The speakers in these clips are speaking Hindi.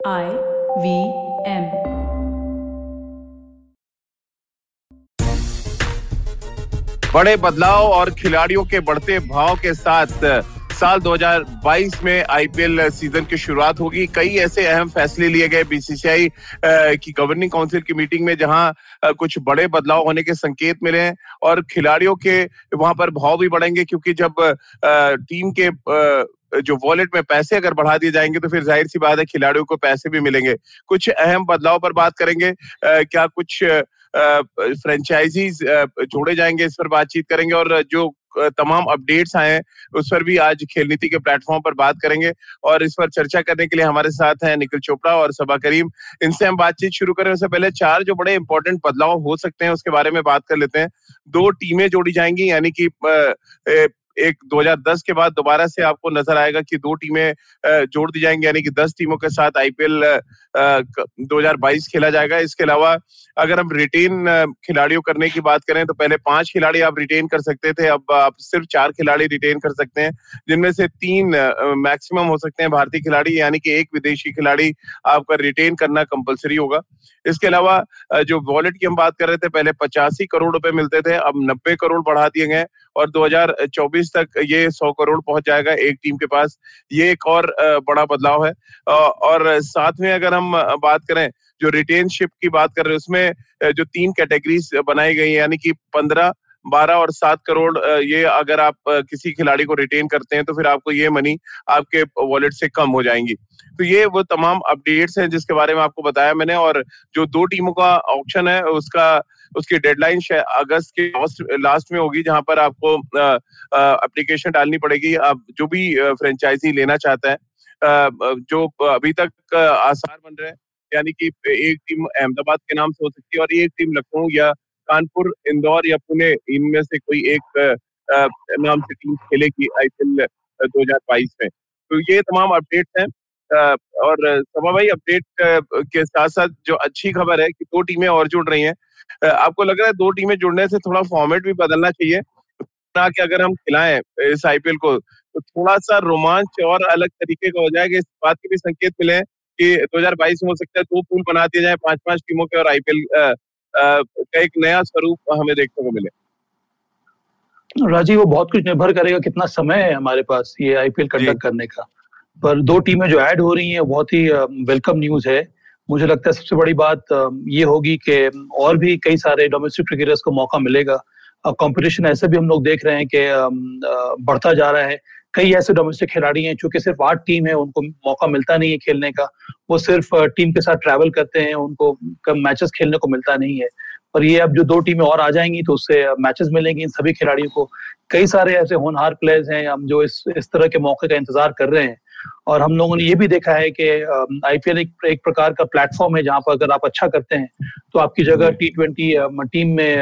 I V M. बड़े बदलाव और खिलाड़ियों के बढ़ते भाव के साथ, साल 2022 में आईपीएल सीज़न की शुरुआत होगी कई ऐसे अहम फैसले लिए गए बीसीसीआई की गवर्निंग काउंसिल की मीटिंग में, जहाँ कुछ बड़े बदलाव होने के संकेत मिले हैं और खिलाड़ियों के वहाँ पर भाव भी बढ़ेंगे, क्योंकि जब टीम के जो वॉलेट में पैसे अगर बढ़ा दिए जाएँगे तो फिर ज़ाहिर सी बात है खिलाड़ियों को पैसे भी मिलेंगे। कुछ अहम बदलाव पर बात करेंगे। क्या कुछ फ्रेंचाइजीज जोड़े जाएँगे इस पर बातचीत करेंगे और जो तमाम अपडेट्स आए हैं, उस पर भी आज खेल नीति के प्लेटफॉर्म पर बात करेंगे। और इस पर चर्चा करने के लिए हमारे साथ हैं निखिल चोपड़ा और सबा करीम। इनसे हम बातचीत शुरू करें। उससे पहले चार जो बड़े इंपॉर्टेंट बदलाव हो सकते हैं, उसके बारे में बात कर लेते हैं। दो टीमें जोड़ी जाएँगी, यानी कि एक 2010 के बाद दोबारा से आपको नज़र आएगा कि दो टीमें जोड़ दी जाएँगी, यानी कि 10 टीमों के साथ आईपीएल 2022 खेला जाएगा। इसके अलावा अगर हम रिटेन खिलाड़ियों करने की बात करें तो पहले पाँच खिलाड़ी आप रिटेन कर सकते थे। अब आप सिर्फ़ चार खिलाड़ी रिटेन कर सकते हैं, जिनमें से तीन मैक्सिमम हो सकते हैं भारतीय खिलाड़ी, यानी कि एक विदेशी खिलाड़ी आपका रिटेन करना कंपलसरी होगा। इसके अलावा जो वॉलेट की हम बात कर रहे थे, पहले पचासी करोड़ रुपए मिलते थे, अब नब्बे करोड़ बढ़ा दिए गए और 2024 तक ये 100 करोड़ पहुँच जाएगा एक टीम के पास। ये एक और बड़ा बदलाव है। और साथ में अगर हम बात करें, जो रिटेनशिप की बात कर रहे हैं, उसमें जो तीन कैटेगरीज बनाई गई है, यानी कि पंद्रह, बारह और सात करोड़ ये अगर आप किसी खिलाड़ी को रिटेन करते हैं तो फिर आपको ये मनी आपके वॉलेट से कम हो जाएँगी। तो ये वो तमाम अपडेट्स हैं, जिसके बारे में आपको बताया मैंने, और जो दो टीमों का ऑप्शन है, उसका उसकी डेडलाइन अगस्त के लास्ट में होगी जहाँ पर आपको एप्लीकेशन डालनी पड़ेगी। आप जो भी फ्रेंचाइजी लेना चाहता है जो अभी तक आसार बन रहे हैं, यानी कि एक टीम अहमदाबाद के नाम से हो सकती है और एक टीम लखनऊ या कानपुर, इंदौर या पुणे, इनमें से कोई एक नाम से टीम खेलेगी आईपीएल 2022 में। तो ये तमाम अपडेट्स हैं। और सभा भाई अपडेट के साथ साथ जो अच्छी खबर है कि दो टीमें और जुड़ रही हैं। आपको लग रहा है दो टीमें जुड़ने से थोड़ा फॉर्मेट भी बदलना चाहिए? ना कि अगर हम खिलाएँ इस आईपीएल को तो थोड़ा सा रोमांच और अलग तरीके का हो जाएगा। इस बात के भी संकेत मिले कि 2022 में हो सकता है दो पूल बना दिए जाए पाँच पाँच टीमों के और आईपीएल का एक नया स्वरूप हमें देखने को मिले। राजीव वो बहुत कुछ निर्भर करेगा कितना समय है हमारे पास ये आईपीएल कंडक्ट करने का। पर दो टीमें जो ऐड हो रही हैं, बहुत ही वेलकम न्यूज़ है। मुझे लगता है सबसे बड़ी बात ये होगी कि और भी कई सारे डोमेस्टिक क्रिकेटर्स को मौका मिलेगा। कंपटीशन ऐसे भी हम लोग देख रहे हैं कि बढ़ता जा रहा है। कई ऐसे डोमेस्टिक खिलाड़ी हैं, चूँकि सिर्फ़ आठ टीम है, उनको मौका मिलता नहीं है खेलने का। वो सिर्फ़ टीम के साथ ट्रैवल करते हैं, उनको कम मैचेस खेलने को मिलता नहीं है। पर ये अब जो दो टीमें और आ जाएँगी तो उससे मैचेस मिलेंगी इन सभी खिलाड़ियों को। कई सारे ऐसे होनहार प्लेयर्स हैं, हम जो इस इस तरह के मौके का इंतज़ार कर रहे हैं। और हम लोगों ने ये भी देखा है कि आईपीएल एक, एक प्रकार का प्लेटफॉर्म है जहाँ पर अगर आप अच्छा करते हैं तो आपकी जगह टी ट्वेंटी टीम में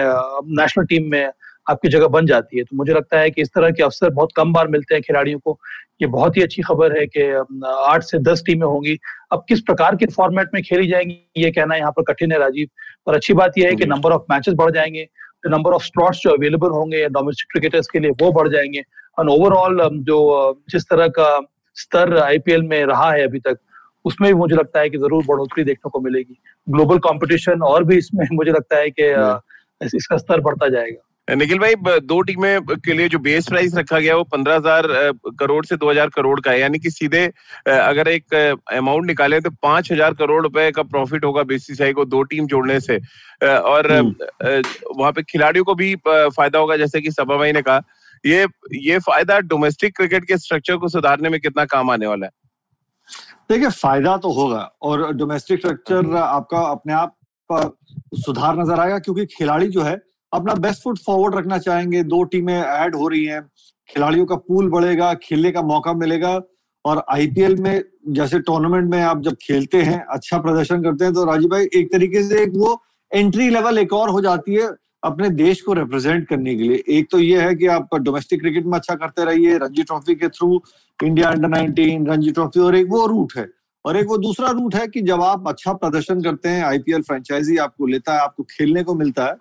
नेशनल टीम में आपकी जगह बन जाती है। तो मुझे लगता है कि इस तरह के अवसर बहुत कम बार मिलते हैं खिलाड़ियों को। ये बहुत ही अच्छी खबर है कि आठ से दस टीमें होंगी। अब किस प्रकार के फॉर्मेट में खेली जाएँगी ये कहना यहाँ पर कठिन है राजीव। पर अच्छी बात यह है कि नंबर ऑफ़ मैचेस बढ़ जाएँगे। तो नंबर ऑफ़ स्लॉट्स जो अवेलेबल होंगे डोमेस्टिक क्रिकेटर्स के लिए वो बढ़ जाएँगे। और ओवरऑल जो जिस तरह का स्तर आईपीएल में रहा है अभी तक उसमें भी मुझे लगता है कि ज़रूर बढ़ोतरी देखने को मिलेगी। ग्लोबल कंपटीशन और भी इसमें मुझे लगता है कि इसका स्तर बढ़ता जाएगा। निखिल भाई दो टीमें के लिए जो बेस प्राइस रखा गया वो पंद्रह हज़ार करोड़ से दो हज़ार करोड़ का है। यानी कि सीधे अगर एक अमाउंट निकाले तो पाँच हज़ार करोड़ रुपए का प्रॉफिट होगा बीसीसीआई को दो टीम जोड़ने से। और वहाँ पे खिलाड़ियों को भी फ़ायदा होगा जैसे कि सभा भाई ने कहा। ये ये फ़ायदा डोमेस्टिक क्रिकेट के स्ट्रक्चर को सुधारने में कितना काम आने वाला है? देखिए फ़ायदा तो होगा और डोमेस्टिक स्ट्रक्चर आपका अपने आप सुधार नज़र आएगा क्योंकि खिलाड़ी जो है अपना बेस्ट फुट फॉरवर्ड रखना चाहेंगे। दो टीमें ऐड हो रही हैं। खिलाड़ियों का पूल बढ़ेगा खेलने का मौका मिलेगा और आईपीएल में जैसे टूर्नामेंट में आप जब खेलते हैं अच्छा प्रदर्शन करते हैं तो राजीव भाई एक तरीके से एक वो एंट्री लेवल एक और हो जाती है। अपने देश को रिप्रेजेंट करने के लिए। एक तो ये है कि आप डोमेस्टिक क्रिकेट में अच्छा करते रहिए, रणजी ट्रॉफी के through India under 19 Ranji trophy और एक वो रूट है। और एक वो दूसरा रूट है कि जब आप अच्छा प्रदर्शन करते हैं आईपीएल फ्रेंचाइजी आपको लेता है, आपको खेलने को मिलता है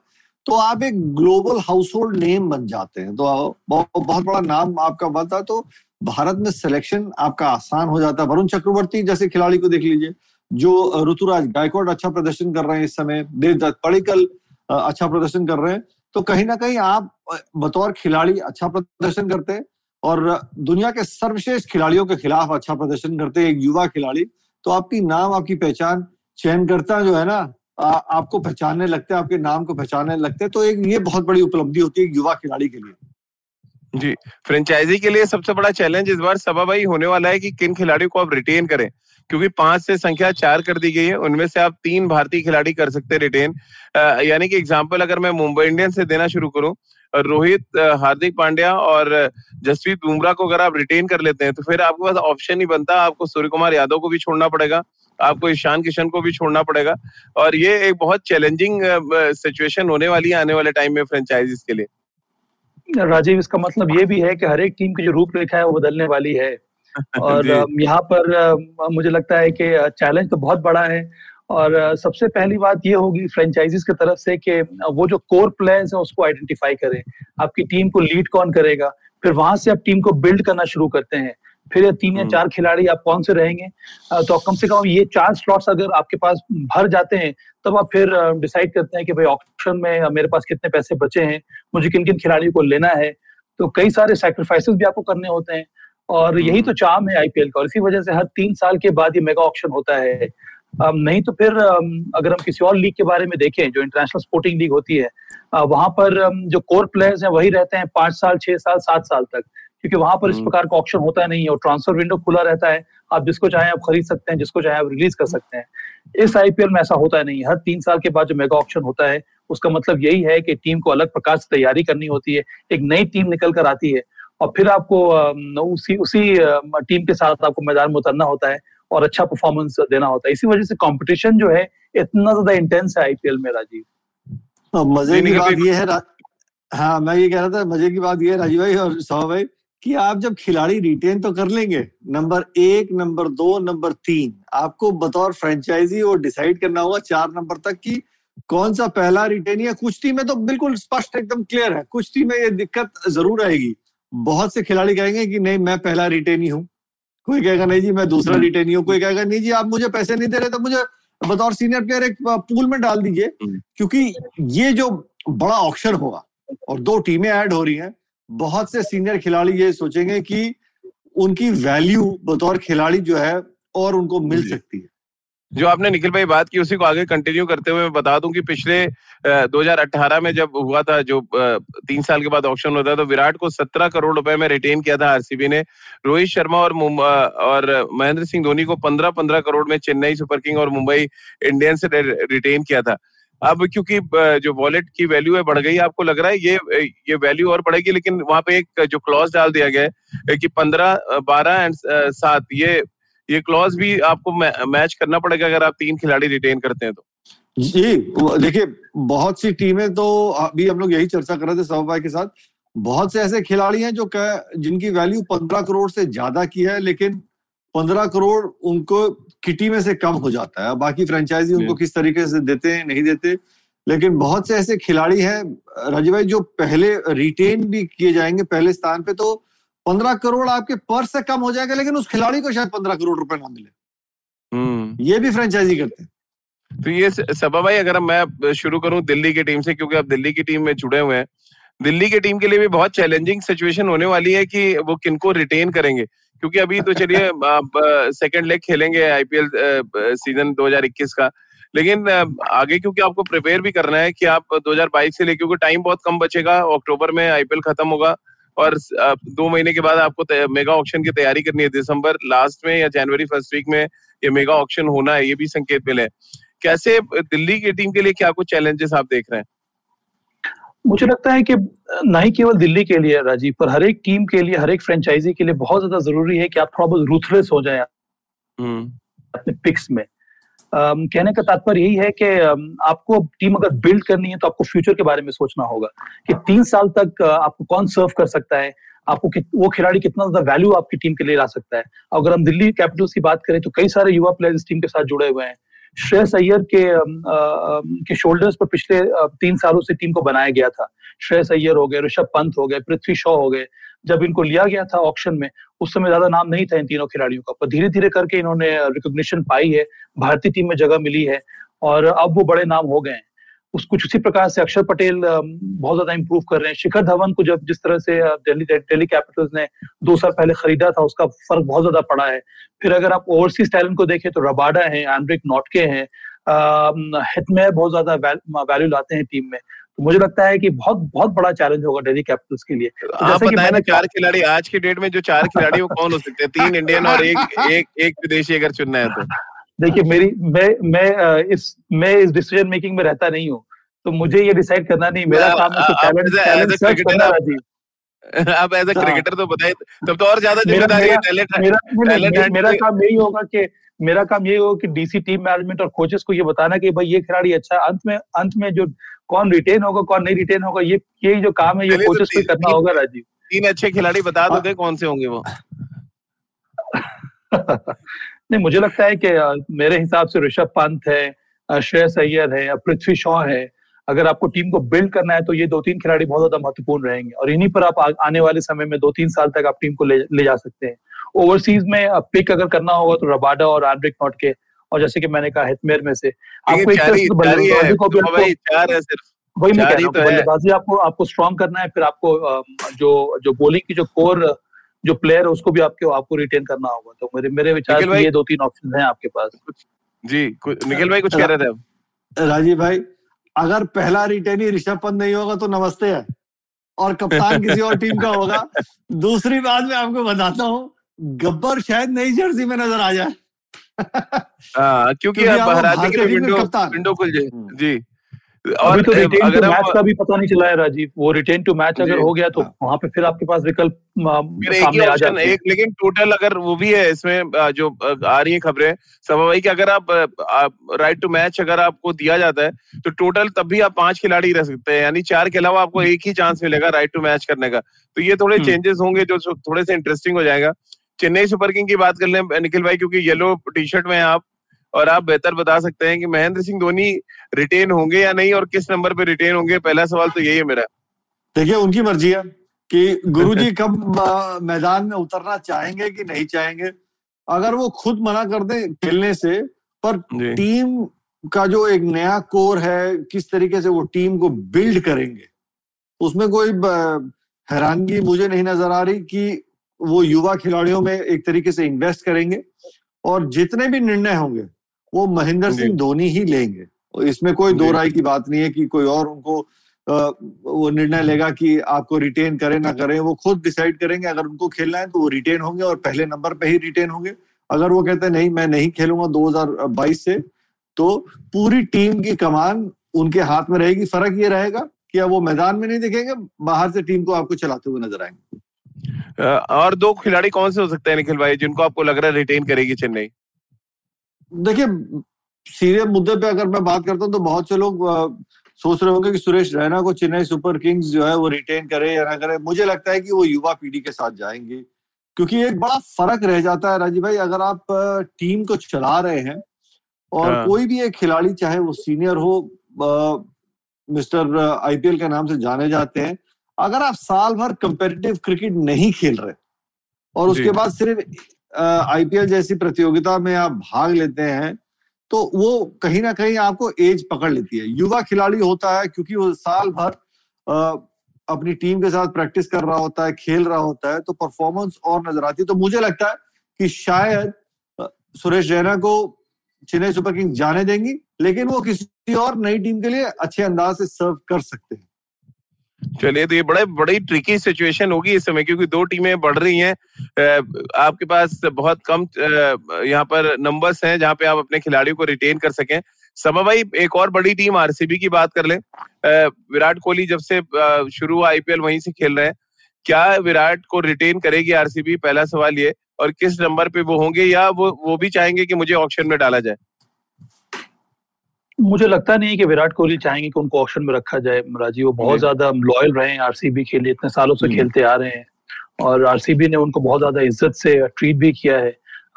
तो आप एक ग्लोबल हाउस होल्ड नेम बन जाते हैं। तो बहुत बड़ा नाम आपका बनता है तो भारत में सिलेक्शन आपका आसान हो जाता है। वरुण चक्रवर्ती जैसे खिलाड़ी को देख लीजिए, जो ऋतुराज गायकवाड़ अच्छा प्रदर्शन कर रहे हैं इस समय। देवदत्त पड़िकल अच्छा प्रदर्शन कर रहे हैं। तो कहीं ना कहीं आप बतौर खिलाड़ी अच्छा प्रदर्शन करते और दुनिया के सर्वश्रेष्ठ खिलाड़ियों के खिलाफ अच्छा प्रदर्शन करते एक युवा खिलाड़ी तो आपकी नाम आपकी पहचान चयनकर्ता जो है ना आ, आपको पहचानने लगते हैं आपके नाम को पहचानने लगते हैं तो एक ये बहुत बड़ी उपलब्धि होती है युवा खिलाड़ी के लिए। जी फ्रेंचाइजी के लिए सबसे बड़ा चैलेंज इस बार सभा भाई होने वाला है कि किन खिलाड़ियों को आप रिटेन करें। क्योंकि पाँच से संख्या चार कर दी गई है, उनमें से आप तीन भारतीय खिलाड़ी कर सकते हैं रिटेन यानी कि एग्ज़ाम्पल अगर मैं मुंबई इंडियंस से देना शुरू करूँ रोहित हार्दिक पांड्या और जसप्रीत बुमराह को अगर आप रिटेन कर लेते हैं तो फिर आपके पास ऑप्शन ही बनता, आपको सूर्य कुमार यादव को भी छोड़ना पड़ेगा, आपको ईशान किशन को भी छोड़ना पड़ेगा और ये एक बहुत चैलेंजिंग सिचुएशन होने वाली है आने वाले टाइम में फ्रेंचाइजीज के लिए। राजीव, इसका मतलब ये भी है कि हर एक टीम की जो रूपरेखा है वो बदलने वाली है। और यहाँ पर मुझे लगता है कि चैलेंज तो बहुत बड़ा है और सबसे पहली बात ये होगी फ्रेंचाइजीज की तरफ़ से कि वो जो कोर प्लेयर्स है उसको आइडेंटिफाई करें। आपकी टीम को लीड कौन करेगा? फिर वहाँ से आप टीम को बिल्ड करना शुरू करते हैं। फिर ये तीन या हम्म। चार खिलाड़ी आप कौन से रहेंगे? तो कम से कम ये चार स्लॉट्स अगर आपके पास भर जाते हैं तब आप फिर डिसाइड करते हैं कि भाई ऑप्शन में मेरे पास कितने पैसे बचे हैं मुझे किन किन खिलाड़ियों को लेना है। तो कई सारे सेक्रीफाइसेस भी आपको करने होते हैं। और यही तो चाम है आईपीएल का और इसी वजह से हर तीन साल के बाद ये मेगा ऑप्शन होता है। नहीं तो फिर अगर हम किसी और लीग के बारे में देखें जो इंटरनेशनल स्पोर्टिंग लीग होती है वहाँ पर जो कोर प्लेयर्स हैं वही रहते हैं पाँच साल छह साल सात साल तक। क्योंकि वहाँ पर इस हम्म। प्रकार का ऑप्शन होता नहीं है और ट्रांसफ़र विंडो खुला रहता है। आप जिसको चाहे आप खरीद सकते हैं जिसको चाहे आप रिलीज़ कर सकते हैं। इस आईपीएल में ऐसा होता नहीं हर तीन साल के बाद जो मेगा ऑप्शन होता है उसका मतलब यही है कि टीम को अलग प्रकार से तैयारी करनी होती है। एक नई टीम निकल कर आती है। और फिर आपको उसी उसी टीम के साथ आपको मैदान में उतरना होता है और अच्छा परफॉर्मेंस देना होता है। इसी वजह से कंपटीशन जो है इतना ज़्यादा इंटेंस है आईपीएल में राजीव। हाँ, मज़े की बात ये है हाँ मैं ये कह रहा था मज़े की बात ये है राजीव भाई और सौ भाई कि आप जब खिलाड़ी रिटेन तो कर लेंगे। नंबर एक नंबर दो नंबर तीन। आपको बतौर फ्रेंचाइजी और डिसाइड करना होगा चार नंबर तक की कौन सा पहला रिटेन है कुछ टीमें तो बिल्कुल स्पष्ट एकदम क्लियर है। कुछ टीमें ये दिक्कत ज़रूर आएगी। बहुत से खिलाड़ी कहेंगे कि नहीं मैं पहला रिटेनी हूँ। कोई कहेगा नहीं जी मैं दूसरा रिटेनी हूँ। कोई कहेगा नहीं जी आप मुझे पैसे नहीं दे रहे तो मुझे बतौर सीनियर प्लेयर एक पूल में डाल दीजिए। हम्म। क्योंकि ये जो बड़ा ऑप्शन होगा और दो टीमें ऐड हो रही हैं बहुत से सीनियर खिलाड़ी ये सोचेंगे कि उनकी वैल्यू बतौर खिलाड़ी जो है और उनको मिल सकती है। जो आपने निखिल भाई बात की, उसी को आगे कंटिन्यू करते हुए मैं बता दूँ कि पिछले 2018 में जब हुआ था, जो तीन साल के बाद ऑप्शन होता तो विराट को 17 करोड़ रुपए में रिटेन किया था आरसीबी ने। रोहित शर्मा और और महेंद्र सिंह धोनी को 15-15 करोड़ में चेन्नई सुपर किंग और मुंबई इंडियंस रिटेन किया था। अब क्योंकि जो वॉलेट की वैल्यू है, बढ़ गई, आपको लग रहा है, ये ये वैल्यू और बढ़ेगी, लेकिन वहाँ पे एक जो क्लॉज डाल दिया गया है, कि पंद्रह बारह एंड सात, ये ये क्लॉज भी आपको मैच करना पड़ेगा अगर आप तीन खिलाड़ी रिटेन करते हैं तो। जी देखिए बहुत सी टीमें तो अभी हम लोग यही चर्चा कर रहे थे सब भाई के साथ। बहुत से ऐसे खिलाड़ी हैं जो कह, जिनकी वैल्यू पंद्रह करोड़ से ज़्यादा की है लेकिन पंद्रह करोड़ उनको किटी में से कम हो जाता है। बाकी फ्रेंचाइजी उनको किस तरीके से देते हैं नहीं देते। लेकिन बहुत से ऐसे खिलाड़ी हैं राजीव भाई जो पहले रिटेन भी किए जाएँगे पहले स्थान पे तो पंद्रह करोड़ आपके पर्स से कम हो जाएगा लेकिन उस खिलाड़ी को शायद पंद्रह करोड़ रुपए ना मिले। हम्म। ये भी फ्रेंचाइजी करते हैं। तो ये सबा भाई अगर मैं शुरू करूँ दिल्ली की टीम से क्योंकि आप दिल्ली की टीम में जुड़े हुए हैं दिल्ली की टीम के लिए भी बहुत चैलेंजिंग सिचुएशन होने वाली है कि वो किनको रिटेन करेंगे। क्योंकि अभी तो चलिए आप सेकंड लेग खेलेंगे आईपीएल सीज़न 2021 का। लेकिन आगे क्योंकि आपको प्रिपेयर भी करना है कि आप 2022 से लेके क्योंकि टाइम बहुत कम बचेगा अक्टूबर में आईपीएल खत्म होगा। और दो महीने के बाद आपको मेगा ऑक्शन की तैयारी करनी है। दिसंबर लास्ट में या जनवरी फ़र्स्ट वीक में ये मेगा ऑक्शन होना है ये भी संकेत मिले कैसे दिल्ली की टीम के लिए क्या कुछ चैलेंजेस आप देख रहे हैं? मुझे लगता है कि ना ही केवल दिल्ली के लिए राजीव पर हर एक टीम के लिए हर एक फ्रेंचाइजी के लिए बहुत ज़्यादा ज़रूरी है कि आप थोड़ा बहुत रूथलेस हो जाए हम्म। अपने पिक्स में। कहने का तात्पर्य यही है कि आपको टीम अगर बिल्ड करनी है तो आपको फ्यूचर के बारे में सोचना होगा कि तीन साल तक आपको कौन सर्व कर सकता है, आपको वो खिलाड़ी कितना ज़्यादा वैल्यू आपकी टीम के लिए ला सकता है। अगर हम दिल्ली कैपिटल्स की बात करें तो कई सारे युवा प्लेयर्स इस टीम के साथ जुड़े हुए हैं। श्रेयस अय्यर के के शोल्डर्स पर पिछले तीन सालों से टीम को बनाया गया था। श्रेयस अय्यर हो गए, ऋषभ पंत हो गए, पृथ्वी शॉ हो गए। जब इनको लिया गया था ऑप्शन में, उस समय ज़्यादा नाम नहीं था इन तीनों खिलाड़ियों का। पर धीरे धीरे करके इन्होंने रिकॉग्निशन पाई है, भारतीय टीम में जगह मिली है और अब वो बड़े नाम हो गए हैं। उस, कुछ उसी प्रकार से अक्षर पटेल बहुत ज़्यादा इंप्रूव कर रहे हैं। शिखर धवन को जब जिस तरह से दिल्ली दिल्ली कैपिटल्स ने दो साल पहले खरीदा था, उसका फ़र्क बहुत ज़्यादा पड़ा है। फिर अगर आप ओवरसीज टैलेंट को देखें तो रबाडा है एंड्रिक नॉटके हैं हिटमेयर बहुत ज़्यादा वैल्यू लाते हैं टीम में। तो मुझे लगता है कि बहुत बहुत बड़ा चैलेंज होगा दिल्ली कैपिटल्स के लिए। तो आप बताए ना चार खिलाड़ी आज के डेट में जो चार खिलाड़ी वो कौन हो सकते हैं? तीन इंडियन और एक एक एक विदेशी अगर चुनना है तो। देखिए मेरी मैं मैं इस मैं इस डिसीज़न मेकिंग में रहता नहीं हूँ तो मुझे ये डिसाइड करना नहीं। मेरा काम टैलेंट सर्च करना राजीव। आप एज अ क्रिकेटर तो बताइए तब तो और ज़्यादा ज़िम्मेदारी है टैलेंट मेरा, मेरा काम यही होगा कि मेरा काम यही होगा कि डीसी टीम मैनेजमेंट और कोचेस को ये बताना कि भाई ये खिलाड़ी अच्छा अंत में अंत में जो कौन रिटेन होगा कौन नहीं रिटेन होगा ये यही जो काम है ये कोचेस को करना होगा राजीव। तीन अच्छे खिलाड़ी बता दो कौन से होंगे वो? नहीं मुझे लगता है कि मेरे हिसाब से ऋषभ पंत है श्रेयस अय्यर है पृथ्वी शॉ है। अगर आपको टीम को बिल्ड करना है तो ये दो तीन खिलाड़ी बहुत ज़्यादा महत्वपूर्ण रहेंगे। और इन्हीं पर आप आने वाले समय में दो तीन साल तक आप टीम को ले, ले जा सकते हैं। ओवरसीज में पिक अगर करना होगा तो रबाडा और आंड्रिक नॉट के और जैसे कि मैंने कहा हितमेर में से। आपको एक बल्लेबाजी को भी वही मैं कह रहा हूँ तो बल्लेबाजी आपको आपको स्ट्रॉन्ग करना है फिर आपको जो जो बोलिंग की जो कोर जो प्लेयर है उसको भी आपको आपको रिटेन करना होगा। तो मेरे मेरे विचार ये दो तीन ऑप्शन हैं आपके पास। जी निखिल भाई कुछ कह रहे थे राजीव भाई अगर पहला रिटेन ही ऋषभ पंत नहीं होगा तो नमस्ते है। और कप्तान किसी और टीम का होगा। दूसरी बात मैं आपको बताता हूँ गब्बर शायद नई जर्सी में नज़र आ जाए। हाँ क्योंकि अब महाराज के विंडो विंडो खुल जाए। हम्म। जी। और तो रिटेन टू मैच का भी पता नहीं चला है राजीव। वो रिटेन टू मैच अगर हो गया तो हाँ। वहाँ पे फिर आपके पास विकल्प सामने आ जाते एक लेकिन टोटल अगर वो भी है इसमें जो आ रही है खबरें सभा भाई कि अगर आप राइट टू मैच अगर आपको दिया जाता है तो टोटल तब भी आप पाँच खिलाड़ी रह सकते हैं। यानी चार के अलावा आपको एक ही चांस मिलेगा राइट टू मैच करने का। तो ये थोड़े चेंजेस हम्म। होंगे जो थोड़े से इंटरेस्टिंग हो जाएगा। चेन्नई सुपर किंग की बात कर लें निखिल भाई क्योंकि येलो टी शर्ट में आप और आप बेहतर बता सकते हैं कि महेंद्र सिंह धोनी रिटेन होंगे या नहीं और किस नंबर पे रिटेन होंगे पहला सवाल तो यही है मेरा। देखिए उनकी मर्ज़ी है कि गुरुजी कब मैदान में उतरना चाहेंगे कि नहीं चाहेंगे। अगर वो खुद मना कर दे खेलने से पर टीम का जो एक नया कोर है किस तरीके से वो टीम को बिल्ड करेंगे उसमें कोई हैरानगी मुझे नहीं नज़र आ रही कि वो युवा खिलाड़ियों में एक तरीके से इन्वेस्ट करेंगे और जितने भी निर्णय होंगे वो महेंद्र सिंह धोनी ही लेंगे। इसमें कोई दो राय की बात नहीं है कि कोई और उनको वो निर्णय लेगा कि आपको रिटेन करें ना करें वो खुद डिसाइड करेंगे। अगर उनको खेलना है तो वो रिटेन होंगे और पहले नंबर पे ही रिटेन होंगे। अगर वो कहते हैं नहीं मैं नहीं खेलूँगा 2022 से तो पूरी टीम की कमान उनके हाथ में रहेगी। फ़र्क ये रहेगा कि अब वो मैदान में नहीं दिखेंगे बाहर से टीम को आपको चलाते हुए नज़र आएँगे। और दो खिलाड़ी कौन से हो सकते हैं निखिल भाई जिनको आपको लग रहा है रिटेन करेगी चेन्नई देखिए सीरियस मुद्दे पे अगर मैं बात करता हूँ तो बहुत से लोग सोच रहे होंगे कि सुरेश रैना को चेन्नई सुपर किंग्स जो है वो रिटेन करे या ना करे मुझे लगता है कि वो युवा पीढ़ी के साथ जाएँगे क्योंकि एक बड़ा फ़र्क रह जाता है राजीव भाई अगर आप टीम को चला रहे हैं और हाँ। कोई भी एक खिलाड़ी चाहे वो सीनियर हो आ, मिस्टर आईपीएल के नाम से जाने जाते हैं अगर आप साल भर कंपेटिटिव क्रिकेट नहीं खेल रहे और उसके बाद सिर्फ़ आईपीएल जैसी प्रतियोगिता में आप भाग लेते हैं तो वो कहीं ना कहीं आपको एज पकड़ लेती है। युवा खिलाड़ी होता है क्योंकि वो साल भर अपनी टीम के साथ प्रैक्टिस कर रहा होता है खेल रहा होता है तो परफॉर्मेंस और नज़र आती है। तो मुझे लगता है कि शायद सुरेश रैना को चेन्नई सुपर किंग जाने देंगी लेकिन वो किसी और नई टीम के लिए अच्छे अंदाज से सर्व कर सकते हैं। चलिए तो ये बड़े, बड़ी ट्रिकी सिचुएशन होगी इस समय, क्योंकि दो टीमें बढ़ रही हैं। आपके पास बहुत कम यहाँ पर नंबर्स हैं, जहाँ पे आप अपने खिलाड़ियों को रिटेन कर सकें। समा भाई, एक और बड़ी टीम आरसीबी की बात कर ले। विराट कोहली जब से शुरू हुआ आईपीएल वहीं से खेल रहे हैं। क्या विराट को रिटेन करेगी आरसीबी पहला सवाल ये, और किस नंबर पे वो होंगे, या वो वो भी चाहेंगे कि मुझे ऑप्शन में डाला जाए? मुझे लगता नहीं कि विराट कोहली चाहेंगे कि उनको ऑप्शन में रखा जाए राजीव वो बहुत ज़्यादा लॉयल रहे हैं आरसीबी के लिए इतने सालों से। खेलते आ रहे हैं। और आरसीबी ने उनको बहुत ज़्यादा इज़्ज़त से ट्रीट भी किया है।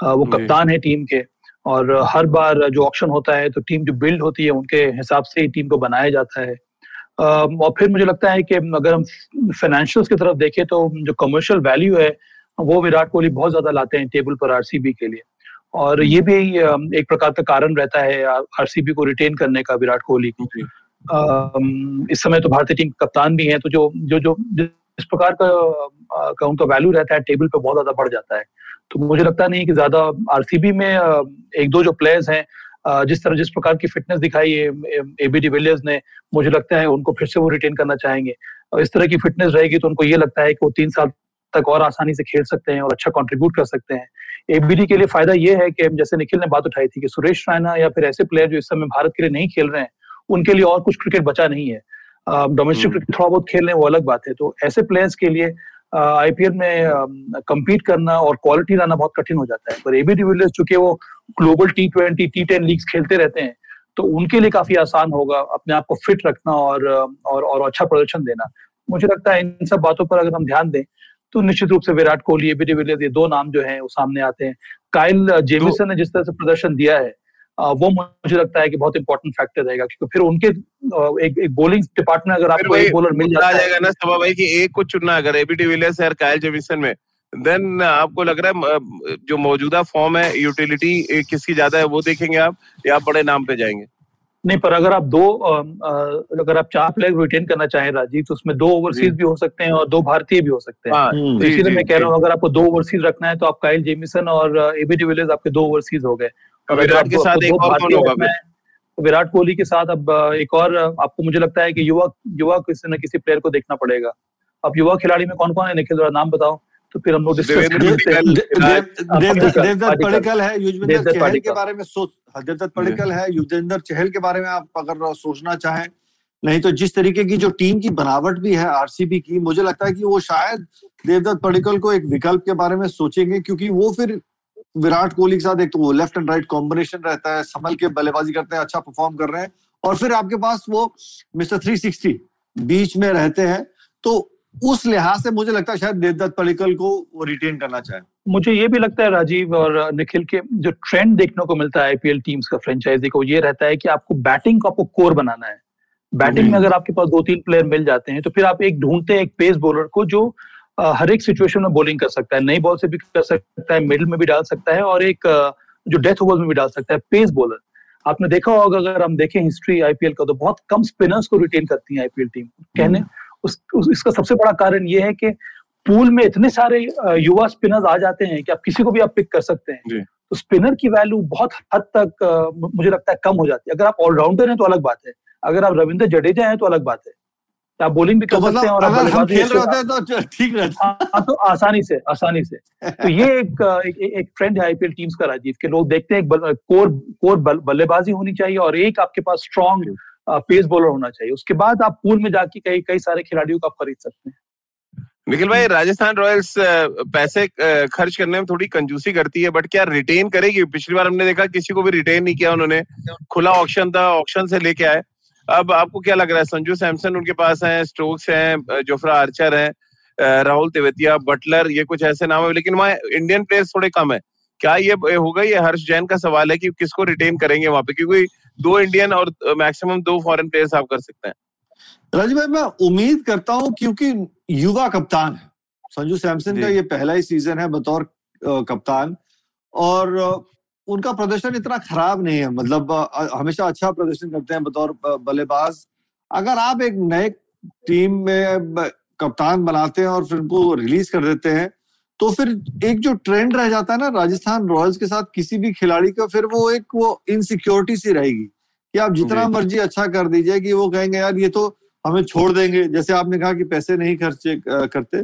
वो कप्तान है टीम के। और हर बार जो ऑप्शन होता है तो टीम जो बिल्ड होती है उनके हिसाब से ही टीम को बनाया जाता है। और फिर मुझे लगता है कि अगर हम फाइनेंशियल्स की तरफ़ देखें तो जो कमर्शियल वैल्यू है वो विराट कोहली बहुत ज़्यादा लाते हैं टेबल पर आरसीबी के लिए। और ये भी एक प्रकार का कारण रहता है आरसीबी को रिटेन करने का विराट कोहली को। इस समय तो भारतीय टीम कप्तान भी है तो जो जो जो जिस प्रकार का, का उनका वैल्यू रहता है टेबल पे बहुत ज़्यादा बढ़ जाता है। तो मुझे लगता नहीं कि ज़्यादा आरसीबी में एक दो जो प्लेयर्स हैं जिस तरह जिस प्रकार की फिटनेस दिखाई है एबी डिविलियर्स ने मुझे लगता है उनको फिर से वो रिटेन करना चाहेंगे। और इस तरह की फिटनेस रहेगी तो उनको ये लगता है कि वो तीन साल तक और आसानी से खेल सकते हैं और अच्छा कंट्रीब्यूट कर सकते हैं। एबीडी के लिए फ़ायदा ये है कि जैसे निखिल ने बात उठाई थी कि सुरेश रैना या फिर ऐसे प्लेयर जो इस समय भारत के लिए नहीं खेल रहे हैं उनके लिए और कुछ क्रिकेट बचा नहीं है। डोमेस्टिक क्रिकेट थोड़ा बहुत खेल रहे हैं वो अलग बात है। तो ऐसे प्लेयर्स के लिए आईपीएल में कम्पीट करना और क्वालिटी लाना बहुत कठिन हो जाता है। पर एबी डिविलियर्स चूँकि वो global T twenty T ten league खेलते रहते हैं तो उनके लिए काफ़ी आसान होगा अपने आप को फिट रखना और और, और अच्छा प्रदर्शन देना। मुझे लगता है इन सब बातों पर अगर हम ध्यान दें तो निश्चित रूप से विराट कोहली एबी डिविलियर्स ये दो नाम जो है वो सामने आते हैं। काइल जेमिसन ने जिस तरह से प्रदर्शन दिया है वो मुझे लगता है कि बहुत इंपॉर्टेंट फैक्टर रहेगा क्योंकि फिर उनके एक, एक बोलिंग डिपार्टमेंट अगर आपको एक बॉलर मिल जाता जाएगा ना सभा भाई कि एक को चुनना अगर एबी डिविलियर्स और कायल जेमिसन में देन आपको लग रहा है जो मौजूदा फॉर्म है यूटिलिटी किसकी ज़्यादा है वो देखेंगे आप या बड़े नाम पे जाएँगे। नहीं पर अगर आप दो अगर आप चार प्लेयर रिटेन करना चाहें राजीव तो उसमें दो ओवरसीज भी हो सकते हैं और दो भारतीय भी हो सकते हैं। हाँ, तो इसीलिए मैं कह रहा हूँ अगर आपको दो ओवरसीज रखना है तो आप काइल जेमिसन और एबी डिविलियर्स आपके दो ओवरसीज हो गए। विराट के साथ एक और कौन होगा विराट कोहली के साथ अब एक और आपको मुझे लगता है कि युवा युवा किसी न किसी प्लेयर को देखना पड़ेगा। अब युवा खिलाड़ी में कौन कौन है निखिल नाम बताओ। तो फिर हम लोग डिस्कस देवदत्त पडिक्कल है। युजवेंद्र चहल के बारे में सोच हाँ, देवदत्त पडिक्कल है युजवेंद्र चहल के बारे में आप अगर सोचना चाहें। नहीं तो जिस तरीके की जो टीम की बनावट भी है आरसीबी की मुझे लगता है कि वो शायद देवदत्त पडिक्कल को एक विकल्प के बारे में सोचेंगे क्योंकि वो फिर विराट कोहली के साथ एक तो वो लेफ़्ट एंड राइट कॉम्बिनेशन रहता है संभल के बल्लेबाजी करते हैं अच्छा परफॉर्म कर रहे हैं। और फिर आपके पास वो मिस्टर थ्री बीच में रहते हैं तो उस लिहाज से मुझे लगता है शायद देवदत्त पलिकल को वो रिटेन करना चाहे। मुझे ये भी लगता है राजीव और निखिल के जो ट्रेंड देखने को मिलता है आईपीएल टीम्स का फ्रेंचाइजी को ये रहता है कि आपको बैटिंग को आपको कोर बनाना है। बैटिंग में अगर आपके पास दो तीन प्लेयर मिल जाते हैं तो फिर आप एक ढूंढते हैं एक पेस बॉलर को जो हर एक सिचुएशन में बॉलिंग कर सकता है नई बॉल से भी कर सकता है मिडिल में भी डाल सकता है और एक जो डेथ ओवर में भी डाल सकता है पेस बॉलर आपने देखा होगा अगर हम देखें हिस्ट्री आईपीएल का तो बहुत कम स्पिनर्स को रिटेन करती है आईपीएल टीम कहने उस, उस इसका सबसे बड़ा कारण ये है कि पूल में इतने सारे युवा स्पिनर्स आ जाते हैं कि आप किसी को भी आप पिक कर सकते हैं। तो स्पिनर की वैल्यू बहुत हद तक मुझे लगता है कम हो जाती है। अगर आप ऑलराउंडर हैं तो अलग बात है। अगर आप रविंद्र जडेजा हैं तो अलग बात है। आप बॉलिंग भी कर तो सकते हैं और अगर हम खेल रहे होते तो ठीक रहता हाँ, तो आसानी से आसानी से। तो ये एक एक, एक ट्रेंड है आईपीएल टीम्स का राजीव के लोग देखते हैं कोर कोर बल्लेबाजी होनी चाहिए और एक आपके पास स्ट्रॉन्ग पेस बॉलर होना चाहिए। उसके बाद आप पूल में जाके कई कई सारे खिलाड़ियों को आप खरीद सकते हैं। निखिल भाई, राजस्थान रॉयल्स पैसे खर्च करने में थोड़ी कंजूसी करती है, बट क्या रिटेन करेगी? पिछली बार हमने देखा किसी को भी रिटेन नहीं किया उन्होंने। खुला ऑप्शन था ऑप्शन से लेके आए। अब आपको क्या लग रहा है? संजू सैमसन उनके पास हैं स्टोक्स हैं जोफ्रा आर्चर हैं राहुल तेवतिया बटलर ये कुछ ऐसे नाम है, लेकिन वहाँ इंडियन प्लेयर्स थोड़े कम है। क्या ये होगा ये? हर्ष जैन का सवाल है कि किसको रिटेन करेंगे वहाँ पे? क्योंकि दो इंडियन और मैक्सिमम दो फॉरेन प्लेयर्स आप कर सकते हैं। राजीव भाई मैं उम्मीद करता हूँ क्योंकि युवा कप्तान है। संजू सैमसन का ये पहला ही सीज़न है बतौर कप्तान। और उनका प्रदर्शन इतना खराब नहीं है। मतलब हमेशा अच्छा प्रदर्शन करते हैं बतौर बल्लेबाज। अगर आप एक नए टीम में कप्तान बनाते हैं और फिर उनको रिलीज़ कर देते हैं तो फिर एक जो ट्रेंड रह जाता है ना राजस्थान रॉयल्स के साथ किसी भी खिलाड़ी का फिर वो एक वो इनसिक्योरिटी सी रहेगी कि आप जितना मर्ज़ी अच्छा कर दीजिए कि वो कहेंगे यार ये तो हमें छोड़ देंगे। जैसे आपने कहा कि पैसे नहीं खर्चे करते।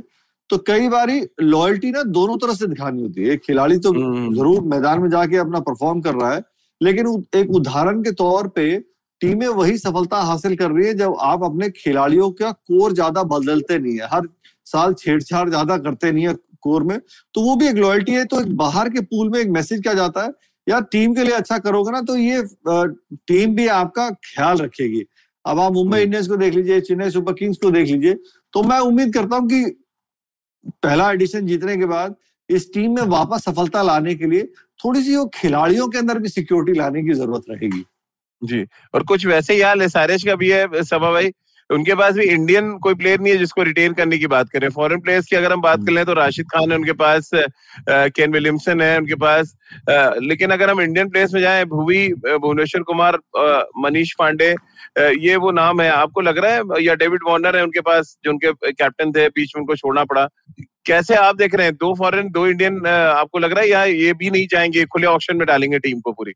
तो कई बार लॉयल्टी ना दोनों तरफ़ से दिखानी होती है। एक खिलाड़ी तो हम्म। ज़रूर मैदान में जाके अपना परफॉर्म कर रहा है लेकिन एक उदाहरण के तौर पे टीमें वही सफलता हासिल कर रही है जब आप अपने खिलाड़ियों का कोर ज़्यादा बदलते नहीं है। हर साल छेड़छाड़ ज़्यादा करते नहीं है कोर में तो वो भी एक लॉयल्टी है तो एक बाहर के पूल में एक मैसेज क्या जाता है? यार टीम के लिए अच्छा करोगे ना तो ये टीम भी आपका ख्याल रखेगी। अब आप मुंबई इंडियंस हम्म। को देख लीजिए चेन्नई सुपर किंग्स को देख लीजिए तो मैं उम्मीद करता हूँ कि पहला एडिशन जीतने के बाद इस टीम में वापस सफलता लाने के लिए थोड़ी सी वो खिलाड़ियों के अंदर भी सिक्योरिटी लाने की ज़रूरत रहेगी। जी और कुछ वैसे ही हाल एस का भी है सभा भाई। उनके पास भी इंडियन कोई प्लेयर नहीं है जिसको रिटेन करने की बात करें। फॉरेन प्लेयर्स की अगर हम बात कर लें तो राशिद खान है उनके पास केन विलियमसन है उनके पास लेकिन अगर हम इंडियन प्लेयर्स में जाएँ भुवी भुवनेश्वर कुमार मनीष पांडे ये वो नाम है। आपको लग रहा है या डेविड वार्नर है उनके पास जो उनके कैप्टन थे बीच में उनको छोड़ना पड़ा। कैसे आप देख रहे हैं दो फॉरेन दो इंडियन आपको लग रहा है या ये भी नहीं चाहेंगे खुले ऑप्शन में डालेंगे टीम को पूरी?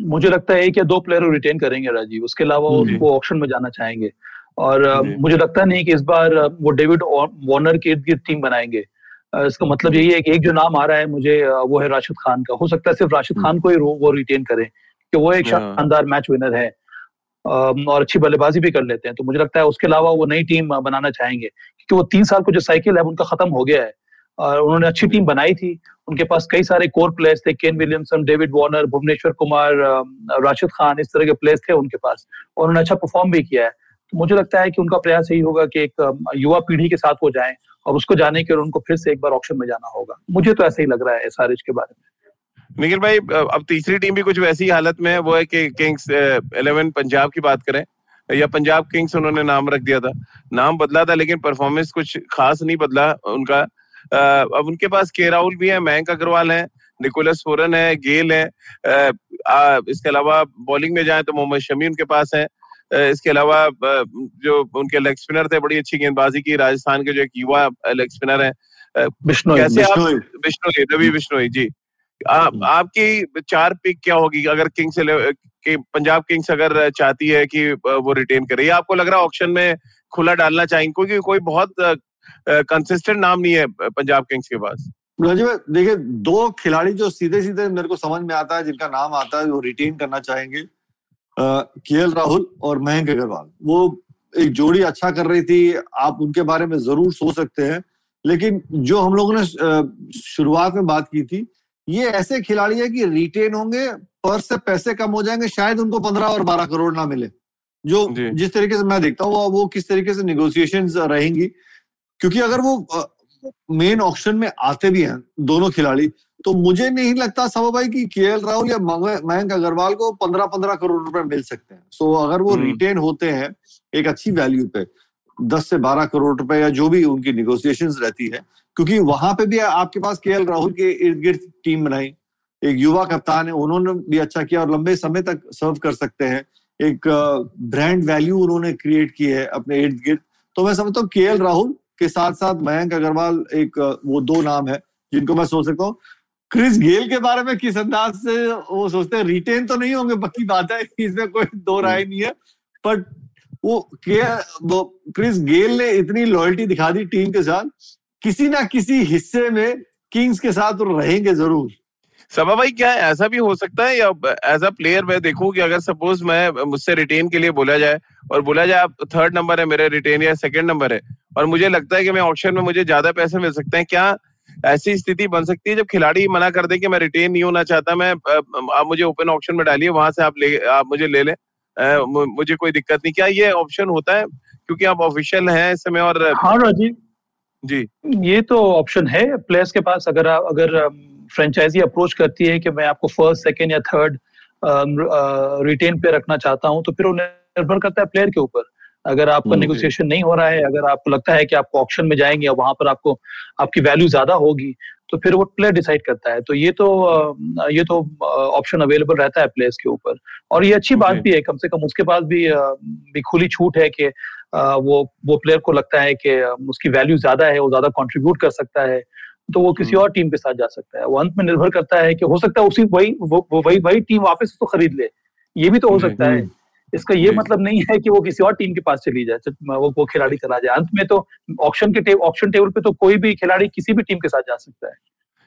मुझे लगता है एक या दो प्लेयर रिटेन करेंगे राजीव। उसके अलावा वो ऑप्शन में जाना चाहेंगे। और मुझे लगता नहीं कि इस बार वो डेविड वार्नर के इर्द गिर्द टीम बनाएँगे। इसका मतलब यही है कि एक जो नाम आ रहा है मुझे वो है राशिद खान का। हो सकता है सिर्फ़ राशिद खान को ही वो रिटेन करें कि वो एक हाँ। शानदार मैच विनर है और अच्छी बल्लेबाजी भी कर लेते हैं। तो मुझे लगता है उसके अलावा वो नई टीम बनाना चाहेंगे क्योंकि वो तीन साल को जो साइकिल है उनका खत्म हो गया है। और उन्होंने अच्छी टीम बनाई थी। उनके पास कई सारे कोर प्लेयर्स थे Kane Williamson David Warner Bhuvneshwar Kumar Rashid Khan इस तरह के प्लेयर्स थे उनके पास। और उन्होंने अच्छा परफॉर्म भी किया है। तो मुझे लगता है कि उनका प्रयास यही होगा कि एक युवा पीढ़ी के साथ वो जाएँ और उसको जाने के लिए उनको फिर से एक बार ऑप्शन में जाना होगा। मुझे तो ऐसा ही लग रहा है एसआरएच के बारे में। निखिल भाई अब तीसरी टीम भी कुछ वैसी हालत में है, वो है कि किंग्स इलेवन पंजाब की बात करें, या पंजाब किंग्स उन्होंने नाम रख दिया था। नाम बदला था, लेकिन परफॉर्मेंस कुछ खास नहीं बदला उनका। अब उनके पास के राहुल भी है, मयंक अग्रवाल है निकोलस फोरन है गेल है इसके अलावा बॉलिंग में जाए तो मोहम्मद शमी उनके पास है। इसके अलावा जो उनके लेग स्पिनर थे बड़ी अच्छी गेंदबाजी की। राजस्थान के जो एक युवा लेग स्पिनर है कैसे आप बिश्नोई। रवि बिश्नोई जी। हम्म। आपकी चार पिक क्या होगी? अगर किंग्स कि पंजाब किंग्स अगर चाहती है कि वो रिटेन करे या आपको लग रहा है ऑप्शन में खुला डालना चाहिए क्योंकि कोई बहुत कंसिस्टेंट नाम नहीं है पंजाब किंग्स के पास। देखिए दो खिलाड़ी जो सीधे सीधे मेरे को समझ में आता है जिनका नाम आता है वो रिटेन करना चाहेंगे। के राहुल और मयंक अग्रवाल। वो एक जोड़ी अच्छा कर रही थी आप उनके बारे में ज़रूर सोच सकते हैं। लेकिन जो हम लोगों ने शुरुआत में बात की थी ये ऐसे खिलाड़ी है कि रिटेन होंगे पर से पैसे कम हो जाएँगे शायद उनको पंद्रह और बारह करोड़ ना मिले। जो जिस तरीके से मैं देखता हूँ वो, वो किस तरीके से निगोसिएशन रहेंगी। क्योंकि अगर वो मेन ऑप्शन में आते भी हैं दोनों खिलाड़ी। तो मुझे नहीं लगता सब भाई कि के राहुल या मयंक अग्रवाल को पंद्रह पंद्रह करोड़ रुपए मिल सकते हैं। सो अगर वो रिटेन हम्म। होते हैं एक अच्छी वैल्यू पे दस से बारह करोड़ रुपए या जो भी उनकी निगोसिएशन रहती है क्योंकि वहाँ पे भी आपके पास के राहुल के इर्द गिर्द टीम बनाई एक युवा कप्तान है उन्होंने भी अच्छा किया और लंबे समय तक सर्व कर सकते हैं। एक ब्रांड वैल्यू उन्होंने क्रिएट की है अपने इर्द गिर्द। तो मैं समझता हूँ के राहुल के साथ साथ मयंक अग्रवाल एक वो दो नाम है जिनको मैं सोच सकता हूँ। क्रिस गेल के बारे में किस अंदाज से वो सोचते हैं? रिटेन तो नहीं होंगे पक्की बात है इसमें कोई दो राय नहीं है। बट वो वो क्रिस गेल ने इतनी लॉयल्टी दिखा दी टीम के साथ किसी ना किसी हिस्से में किंग्स के साथ रहेंगे ज़रूर। सभा भाई क्या है ऐसा भी हो सकता है? या एज अ प्लेयर मैं देखूँ कि अगर सपोज़ मैं मुझसे रिटेन के लिए बोला जाए और बोला जाए आप थर्ड नंबर है मेरे रिटेन या सेकंड नंबर है। और मुझे लगता है कि मैं ऑप्शन में मुझे ज़्यादा पैसे मिल सकते हैं क्या ऐसी स्थिति बन सकती है? जब खिलाड़ी मना कर दे कि मैं रिटेन नहीं होना चाहता मैं आप मुझे ओपन ऑप्शन में डालिए वहाँ से आप ले आप मुझे ले लें। मुझे कोई दिक्कत नहीं। क्या ये ऑप्शन होता है? क्योंकि आप ऑफिशियल हैं इस समय और हाँ राजीव। जी। ये तो ऑप्शन है। प्लेयर्स के पास अगर अगर फ्रेंचाइजी अप्रोच करती है कि मैं आपको फ़र्स्ट सेकेंड या थर्ड रिटेन पे रखना चाहता हूँ तो फिर उन्हें निर्भर करता है प्लेयर के ऊपर। अगर आपका नेगोशिएशन नहीं हो रहा है अगर आपको लगता है कि आपको ऑप्शन में जाएँगे और वहाँ पर आपको आपकी वैल्यू ज़्यादा होगी तो फिर वो प्लेयर डिसाइड करता है। तो ये तो ये तो ऑप्शन अवेलेबल रहता है प्लेयर्स के ऊपर। और ये अच्छी बात भी है कम से कम उसके पास भी, भी खुली छूट है कि वो वो प्लेयर को लगता है कि उसकी वैल्यू ज़्यादा है वो ज़्यादा कंट्रीब्यूट कर सकता है। तो वो किसी हम्म। और टीम के साथ जा सकता है। वो अंत में निर्भर करता है कि हो सकता है उसी वही वही वही टीम वापस उसको खरीद ले। ये भी तो हो सकता है। इसका ये मतलब नहीं है कि वो किसी और टीम के पास चली जाए वो वो खिलाड़ी चला जाए। अंत में तो ऑप्शन के ऑप्शन टेबल पे तो कोई भी खिलाड़ी किसी भी टीम के साथ जा सकता है।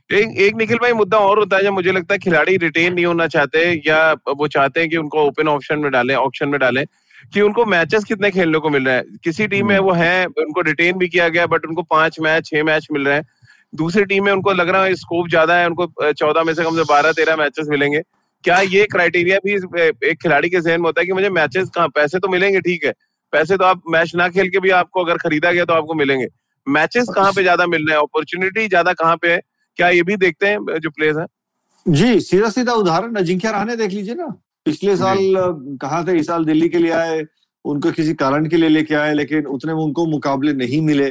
एक एक निखिल भाई मुद्दा और होता है जब मुझे लगता है खिलाड़ी रिटेन नहीं होना चाहते या वो चाहते हैं कि उनको ओपन ऑप्शन में डालें ऑप्शन में डालें कि उनको मैचेस कितने खेलने को मिल रहे हैं। किसी टीम में वो है उनको रिटेन भी किया गया बट उनको पाँच मैच छह मैच मिल रहे हैं। दूसरी टीम में उनको लग रहा है स्कोप ज़्यादा है उनको चौदह में से कम से बारह तेरह मैचेस मिलेंगे। क्या ये क्राइटेरिया भी एक खिलाड़ी के जहन में होता है कि मुझे मैचेस कहाँ पैसे तो मिलेंगे ठीक है। पैसे तो आप मैच ना खेल के भी आपको अगर खरीदा गया तो आपको मिलेंगे। मैचेस कहाँ पे ज़्यादा मिल रहे हैं? अपॉर्चुनिटी ज़्यादा कहाँ पे है? क्या ये भी देखते हैं जो प्लेयर्स हैं? जी सीधा सीधा उदाहरण अजिंक्य राणे देख लीजिए ना। पिछले साल कहा थे? इस साल दिल्ली के लिए आए उनको किसी कारण के लिए लेके आए लेकिन उतने में उनको मुकाबले नहीं मिले।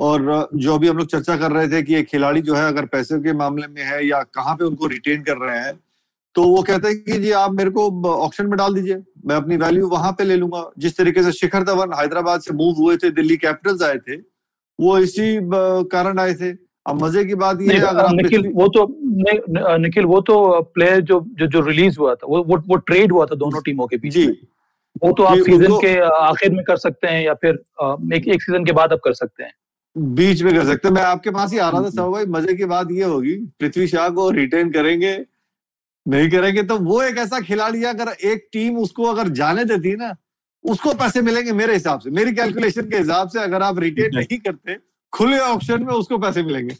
और जो अभी हम लोग चर्चा कर रहे थे कि एक खिलाड़ी जो है अगर पैसे के मामले में है या कहाँ पे उनको रिटेन कर रहे हैं तो वो कहते हैं कि जी आप मेरे को ऑप्शन में डाल दीजिए मैं अपनी वैल्यू वहाँ पे ले लूँगा। जिस तरीके से शिखर धवन हैदराबाद से मूव हुए थे दिल्ली कैपिटल्स आए थे वो इसी कारण आए थे। अब मज़े की बात ये है अगर निखिल वो तो निखिल वो तो प्लेयर जो जो जो रिलीज़ हुआ था वो वो, वो ट्रेड हुआ था दोनों टीमों के बीच वो तो आप सीज़न के आखिर में कर सकते हैं या फिर एक एक सीज़न के बाद आप कर सकते हैं। बीच में कर सकते हैं। मैं आपके पास ही आ रहा था सब भाई। मज़े की बात ये होगी पृथ्वी शाह को रिटेन करेंगे नहीं करेंगे तो वो एक ऐसा खिलाड़ी अगर एक टीम उसको अगर जाने देती ना उसको पैसे मिलेंगे मेरे हिसाब से मेरी कैलकुलेशन के हिसाब से अगर आप रिटेन नहीं। करते खुले ऑप्शन में उसको पैसे मिलेंगे।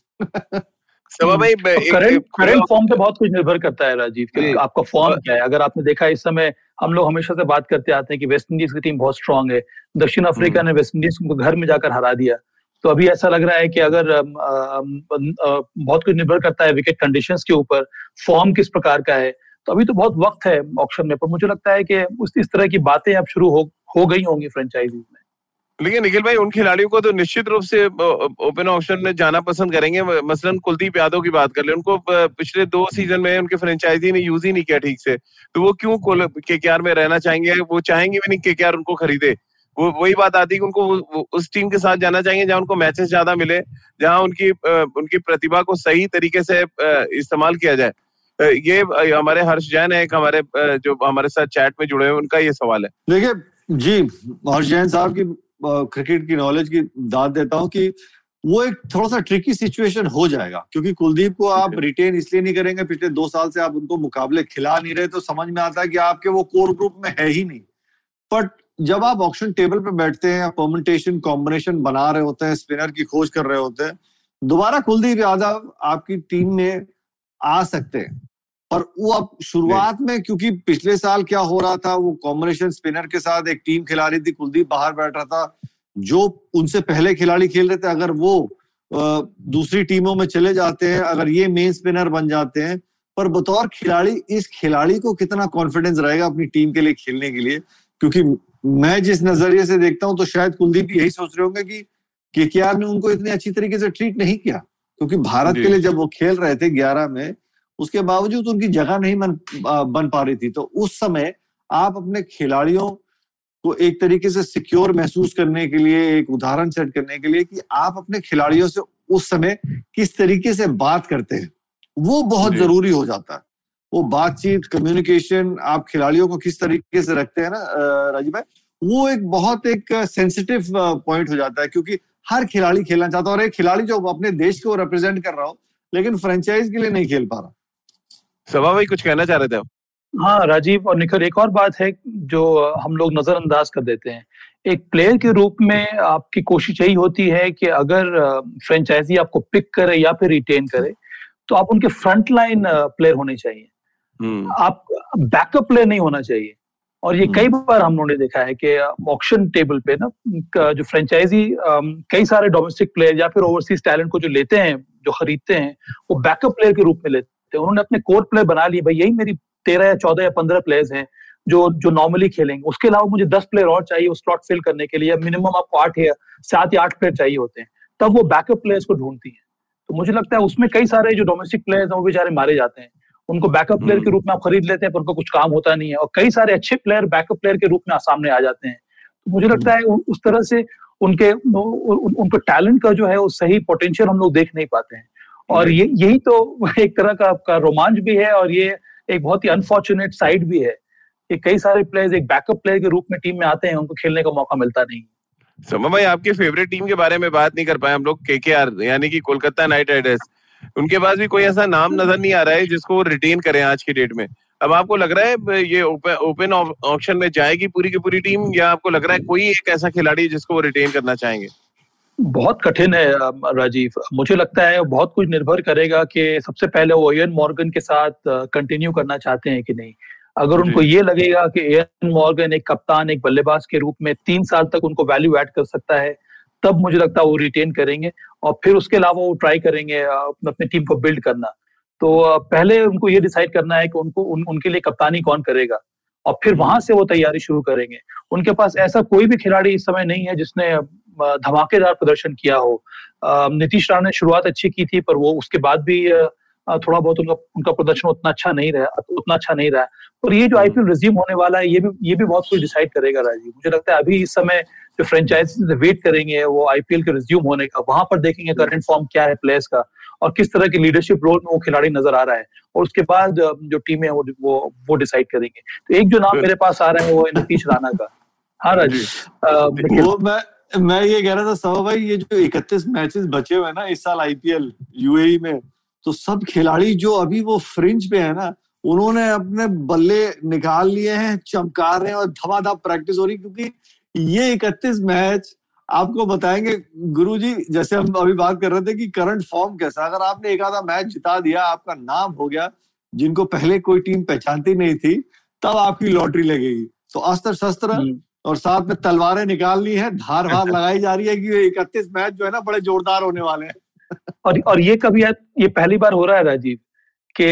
भाई करंट करंट फॉर्म पे बहुत कुछ निर्भर करता है राजीव आपका फॉर्म क्या है? अगर आपने देखा इस समय हम लोग हमेशा से बात करते आते हैं कि वेस्ट इंडीज की टीम बहुत स्ट्रांग है। दक्षिण अफ्रीका ने वेस्ट इंडीज को घर में जाकर हरा दिया। तो अभी ऐसा लग रहा है कि अगर बहुत कुछ निर्भर करता है विकेट कंडीशंस के ऊपर फॉर्म किस प्रकार का है तो अभी तो बहुत वक्त है ऑप्शन में, पर मुझे लगता है कि उस, इस तरह की बातें अब शुरू हो हो गई होंगी फ्रेंचाइजीज में। लेकिन निखिल भाई, उन खिलाड़ियों को तो निश्चित रूप से ओपन ऑप्शन में जाना पसंद करेंगे। मसलन कुलदीप यादव की बात कर ले, उनको पिछले दो सीज़न में उनके फ्रेंचाइजी ने यूज़ ही नहीं किया ठीक से। तो वो क्यों के में रहना चाहेंगे, वो चाहेंगे भी नहीं के उनको खरीदे। वो वही बात आती है कि उनको उस टीम के साथ जाना चाहिए जहाँ उनको मैचेस ज़्यादा मिले जहाँ उनकी उनकी प्रतिभा को सही तरीके से इस्तेमाल किया जाए। ये हमारे हर्ष जैन है एक हमारे जो हमारे साथ चैट में जुड़े हुए उनका ये सवाल है। देखिए जी हर्ष जैन साहब की क्रिकेट की नॉलेज की दाद देता हूँ कि वो एक थोड़ा सा ट्रिकी सिचुएशन हो जाएगा क्योंकि कुलदीप को आप रिटेन इसलिए नहीं करेंगे पिछले दो साल से आप उनको मुकाबले खिला नहीं रहे तो समझ में आता है कि आपके वो कोर ग्रुप में है ही नहीं। बट जब आप ऑप्शन टेबल पे बैठते हैं परमेंटेशन कॉम्बिनेशन बना रहे होते हैं स्पिनर की खोज कर रहे होते हैं दोबारा कुलदीप यादव आपकी टीम में आ सकते हैं। और वो अब शुरुआत में क्योंकि पिछले साल क्या हो रहा था वो कॉम्बिनेशन स्पिनर के साथ एक टीम खिला रही थी कुलदीप बाहर बैठ रहा था जो उनसे पहले खिलाड़ी खेल रहे थे अगर वो दूसरी टीमों में चले जाते हैं अगर ये मेन स्पिनर बन जाते हैं पर बतौर खिलाड़ी इस खिलाड़ी को कितना कॉन्फिडेंस रहेगा अपनी टीम के लिए खेलने के लिए? क्योंकि मैं जिस नज़रिए से देखता हूँ तो शायद कुलदीप यही सोच रहे होंगे कि केकेआर ने उनको इतनी अच्छी तरीके से ट्रीट नहीं किया क्योंकि भारत के लिए जब वो खेल रहे थे ग्यारह में उसके बावजूद उनकी जगह नहीं बन बन पा रही थी। तो उस समय आप अपने खिलाड़ियों को एक तरीके से सिक्योर महसूस करने के लिए एक उदाहरण सेट करने के लिए कि आप अपने खिलाड़ियों से उस समय किस तरीके से बात करते हैं वो बहुत ज़रूरी हो जाता है। वो बातचीत कम्युनिकेशन आप खिलाड़ियों को किस तरीके से रखते हैं ना राजीव भाई वो एक बहुत एक सेंसिटिव पॉइंट हो जाता है क्योंकि हर खिलाड़ी खेलना चाहता है और एक खिलाड़ी जो अपने देश को रिप्रेजेंट कर रहा हो लेकिन फ्रेंचाइज के लिए नहीं खेल पा रहा। सभा भाई कुछ कहना चाह रहे थे आप? हाँ राजीव और निखर एक और बात है जो हम लोग नजरअंदाज कर देते हैं। एक प्लेयर के रूप में आपकी कोशिश यही होती है कि अगर फ्रेंचाइजी आपको पिक करे या फिर रिटेन करे तो आप उनके फ्रंट लाइन प्लेयर होने चाहिए। आप बैकअप प्लेयर नहीं होना चाहिए। और ये कई हम्म। बार हम लोगों ने देखा है कि ऑक्शन टेबल पे ना जो फ्रेंचाइजी कई सारे डोमेस्टिक प्लेयर या फिर ओवरसीज टैलेंट को जो लेते हैं जो खरीदते हैं वो बैकअप प्लेयर के रूप में लेते हैं। उन्होंने अपने कोर प्लेयर बना लिए भाई यही मेरी तेरह या चौदह या पंद्रह प्लेयर्स हैं जो जो नॉर्मली खेलेंगे। उसके अलावा मुझे दस प्लेयर और चाहिए उस स्लॉट फिल करने के लिए मिनिमम आपको आठ या सात या आठ प्लेयर चाहिए होते हैं। तब वो बैकअप प्लेयर्स को ढूंढती है। तो मुझे लगता है उसमें कई सारे जो डोमेस्टिक प्लेयर्स हैं वो बेचारे मारे जाते हैं। उनको बैकअप प्लेयर के रूप में आप खरीद लेते हैं पर उनको कुछ काम होता नहीं है। और कई सारे अच्छे प्लेयर बैकअप प्लेयर के रूप में सामने आ जाते हैं। तो मुझे लगता है उस तरह से उनके उनको टैलेंट का जो है वो सही पोटेंशियल हम लोग देख नहीं पाते हैं। और ये यही तो एक तरह का आपका रोमांच भी है और ये एक बहुत ही अनफॉर्चुनेट साइड भी है कि कई सारे प्लेयर्स एक बैकअप प्लेयर के रूप में टीम में आते हैं उनको खेलने का मौका मिलता नहीं समा भाई आपकी फेवरेट टीम के बारे में बात नहीं कर पाए हम लोग के यानी कि कोलकाता नाइट राइडर्स उनके पास भी कोई ऐसा नाम नज़र नहीं आ रहा है जिसको वो रिटेन करें आज की डेट में। अब आपको लग रहा है ये ओपन ऑप्शन में जाएगी पूरी की पूरी टीम या आपको लग रहा है कोई एक ऐसा खिलाड़ी जिसको वो रिटेन करना चाहेंगे? बहुत कठिन है राजीव। मुझे लगता है बहुत कुछ निर्भर करेगा कि सबसे पहले वो एन मॉर्गन के साथ कंटिन्यू करना चाहते हैं कि नहीं। अगर उनको ये लगेगा कि एन मॉर्गन एक कप्तान एक बल्लेबाज के रूप में तीन साल तक उनको वैल्यू ऐड कर सकता है तब मुझे लगता है वो रिटेन करेंगे और फिर उसके अलावा वो ट्राई करेंगे अपनी टीम को बिल्ड करना। तो पहले उनको ये डिसाइड करना है कि उनको उन, उनके लिए कप्तानी कौन करेगा और फिर वहाँ से वो तैयारी शुरू करेंगे। उनके पास ऐसा कोई भी खिलाड़ी इस समय नहीं है जिसने धमाकेदार प्रदर्शन किया हो। नीतीश राणा ने शुरुआत अच्छी की थी पर वो उसके बाद भी थोड़ा बहुत उनका उनका प्रदर्शन उतना अच्छा नहीं रहा उतना अच्छा नहीं रहा। और ये जो आईपीएल रिज्यूम होने वाला है ये भी ये भी बहुत कुछ डिसाइड करेगा राजीव मुझे लगता है अभी इस समय जो फ्रेंचाइज वेट करेंगे वो आईपीएल के रिज्यूम होने का वहाँ पर देखेंगे करंट फॉर्म क्या है प्लेयर्स का और किस तरह की लीडरशिप रोल में वो खिलाड़ी नज़र आ रहा है और उसके बाद जो टीम है वो वो वो डिसाइड करेंगे। तो एक जो नाम मेरे पास आ रहा है वो नीतीश राणा का। हाँ राजीव वो मैं मैं ये कह रहा था सवा भाई ये जो इकतीस मैचेस बचे हुए ना इस साल आईपीएल यूएई में तो सब खिलाड़ी जो अभी वो फ्रिंज पे है ना उन्होंने अपने बल्ले निकाल लिए हैं चमका रहे हैं और धमाधम प्रैक्टिस हो रही क्योंकि ये इकतीस मैच आपको बताएँगे गुरुजी जैसे हम अभी बात कर रहे थे कि करंट फॉर्म कैसा अगर आपने एक आधा मैच जिता दिया आपका नाम हो गया जिनको पहले कोई टीम पहचानती नहीं थी तब आपकी लॉटरी लगेगी। तो अस्त्र शस्त्र हम्म। और साथ में तलवारें निकालनी है धार भार लगाई जा रही है कि इकतीस मैच जो है ना बड़े जोरदार होने वाले हैं। और और ये कभी ये पहली बार हो रहा है राजीव? कि